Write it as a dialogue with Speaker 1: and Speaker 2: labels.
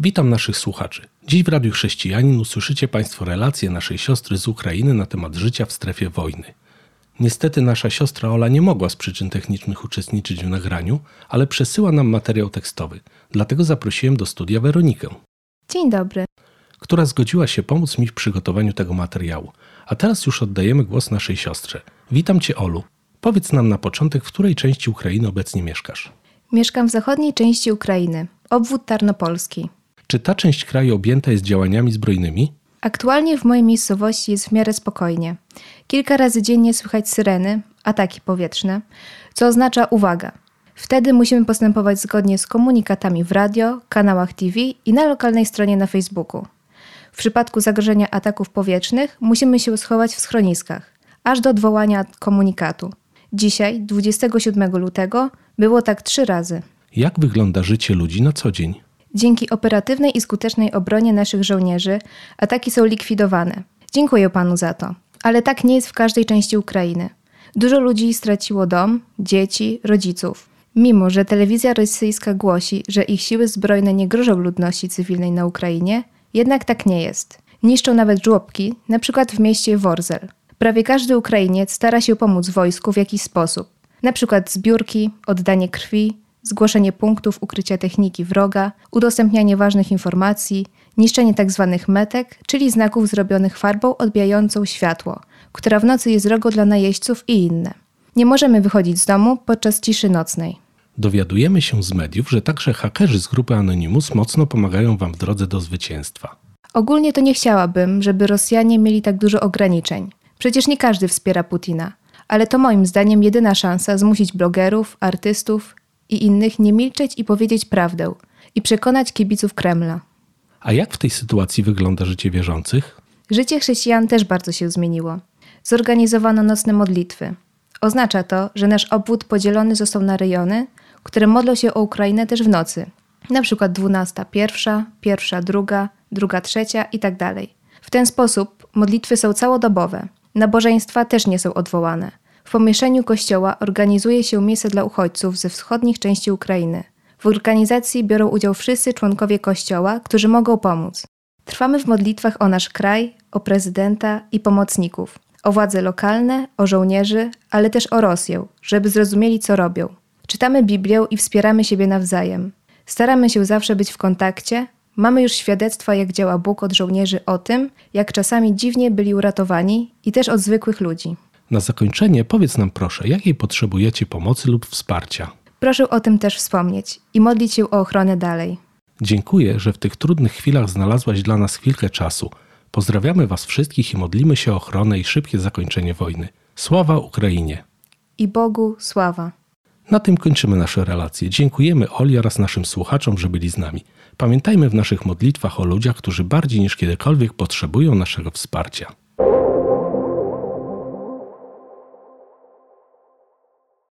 Speaker 1: Witam naszych słuchaczy. Dziś w Radiu Chrześcijanin usłyszycie Państwo relacje naszej siostry z Ukrainy na temat życia w strefie wojny. Niestety nasza siostra Ola nie mogła z przyczyn technicznych uczestniczyć w nagraniu, ale przesyła nam materiał tekstowy. Dlatego zaprosiłem do studia Weronikę,
Speaker 2: Dzień dobry.
Speaker 1: która zgodziła się pomóc mi w przygotowaniu tego materiału. A teraz już oddajemy głos naszej siostrze. Witam Cię, Olu. Powiedz nam na początek, w której części Ukrainy obecnie mieszkasz.
Speaker 2: Mieszkam w zachodniej części Ukrainy, obwód Tarnopolski.
Speaker 1: Czy ta część kraju objęta jest działaniami zbrojnymi?
Speaker 2: Aktualnie w mojej miejscowości jest w miarę spokojnie. Kilka razy dziennie słychać syreny, ataki powietrzne, co oznacza uwaga. Wtedy musimy postępować zgodnie z komunikatami w radio, kanałach TV i na lokalnej stronie na Facebooku. W przypadku zagrożenia ataków powietrznych musimy się schować w schroniskach, aż do odwołania komunikatu. Dzisiaj, 27 lutego, było tak trzy razy.
Speaker 1: Jak wygląda życie ludzi na co dzień?
Speaker 2: Dzięki operatywnej i skutecznej obronie naszych żołnierzy ataki są likwidowane. Dziękuję panu za to. Ale tak nie jest w każdej części Ukrainy. Dużo ludzi straciło dom, dzieci, rodziców. Mimo, że telewizja rosyjska głosi, że ich siły zbrojne nie grożą ludności cywilnej na Ukrainie, jednak tak nie jest. Niszczą nawet żłobki, na przykład w mieście Worzel. Prawie każdy Ukrainiec stara się pomóc wojsku w jakiś sposób. Na przykład zbiórki, oddanie krwi, zgłoszenie punktów ukrycia techniki wroga, udostępnianie ważnych informacji, niszczenie tzw. metek, czyli znaków zrobionych farbą odbijającą światło, która w nocy jest drogo dla najeźdźców i inne. Nie możemy wychodzić z domu podczas ciszy nocnej.
Speaker 1: Dowiadujemy się z mediów, że także hakerzy z grupy Anonymous mocno pomagają Wam w drodze do zwycięstwa.
Speaker 2: Ogólnie to nie chciałabym, żeby Rosjanie mieli tak dużo ograniczeń. Przecież nie każdy wspiera Putina. Ale to moim zdaniem jedyna szansa zmusić blogerów, artystów i innych nie milczeć i powiedzieć prawdę i przekonać kibiców Kremla.
Speaker 1: A jak w tej sytuacji wygląda życie wierzących?
Speaker 2: Życie chrześcijan też bardzo się zmieniło. Zorganizowano nocne modlitwy. Oznacza to, że nasz obwód podzielony został na rejony, które modlą się o Ukrainę też w nocy. Na przykład 12, pierwsza, pierwsza, druga, druga, trzecia i tak dalej. W ten sposób modlitwy są całodobowe. Nabożeństwa też nie są odwołane. W pomieszczeniu kościoła organizuje się miejsce dla uchodźców ze wschodnich części Ukrainy. W organizacji biorą udział wszyscy członkowie kościoła, którzy mogą pomóc. Trwamy w modlitwach o nasz kraj, o prezydenta i pomocników, o władze lokalne, o żołnierzy, ale też o Rosję, żeby zrozumieli, co robią. Czytamy Biblię i wspieramy siebie nawzajem. Staramy się zawsze być w kontakcie. Mamy już świadectwa, jak działa Bóg od żołnierzy o tym, jak czasami dziwnie byli uratowani i też od zwykłych ludzi.
Speaker 1: Na zakończenie powiedz nam proszę, jakiej potrzebujecie pomocy lub wsparcia.
Speaker 2: Proszę o tym też wspomnieć i modlić się o ochronę dalej.
Speaker 1: Dziękuję, że w tych trudnych chwilach znalazłaś dla nas chwilkę czasu. Pozdrawiamy Was wszystkich i modlimy się o ochronę i szybkie zakończenie wojny. Sława Ukrainie!
Speaker 2: I Bogu sława.
Speaker 1: Na tym kończymy nasze relacje. Dziękujemy Oli oraz naszym słuchaczom, że byli z nami. Pamiętajmy w naszych modlitwach o ludziach, którzy bardziej niż kiedykolwiek potrzebują naszego wsparcia.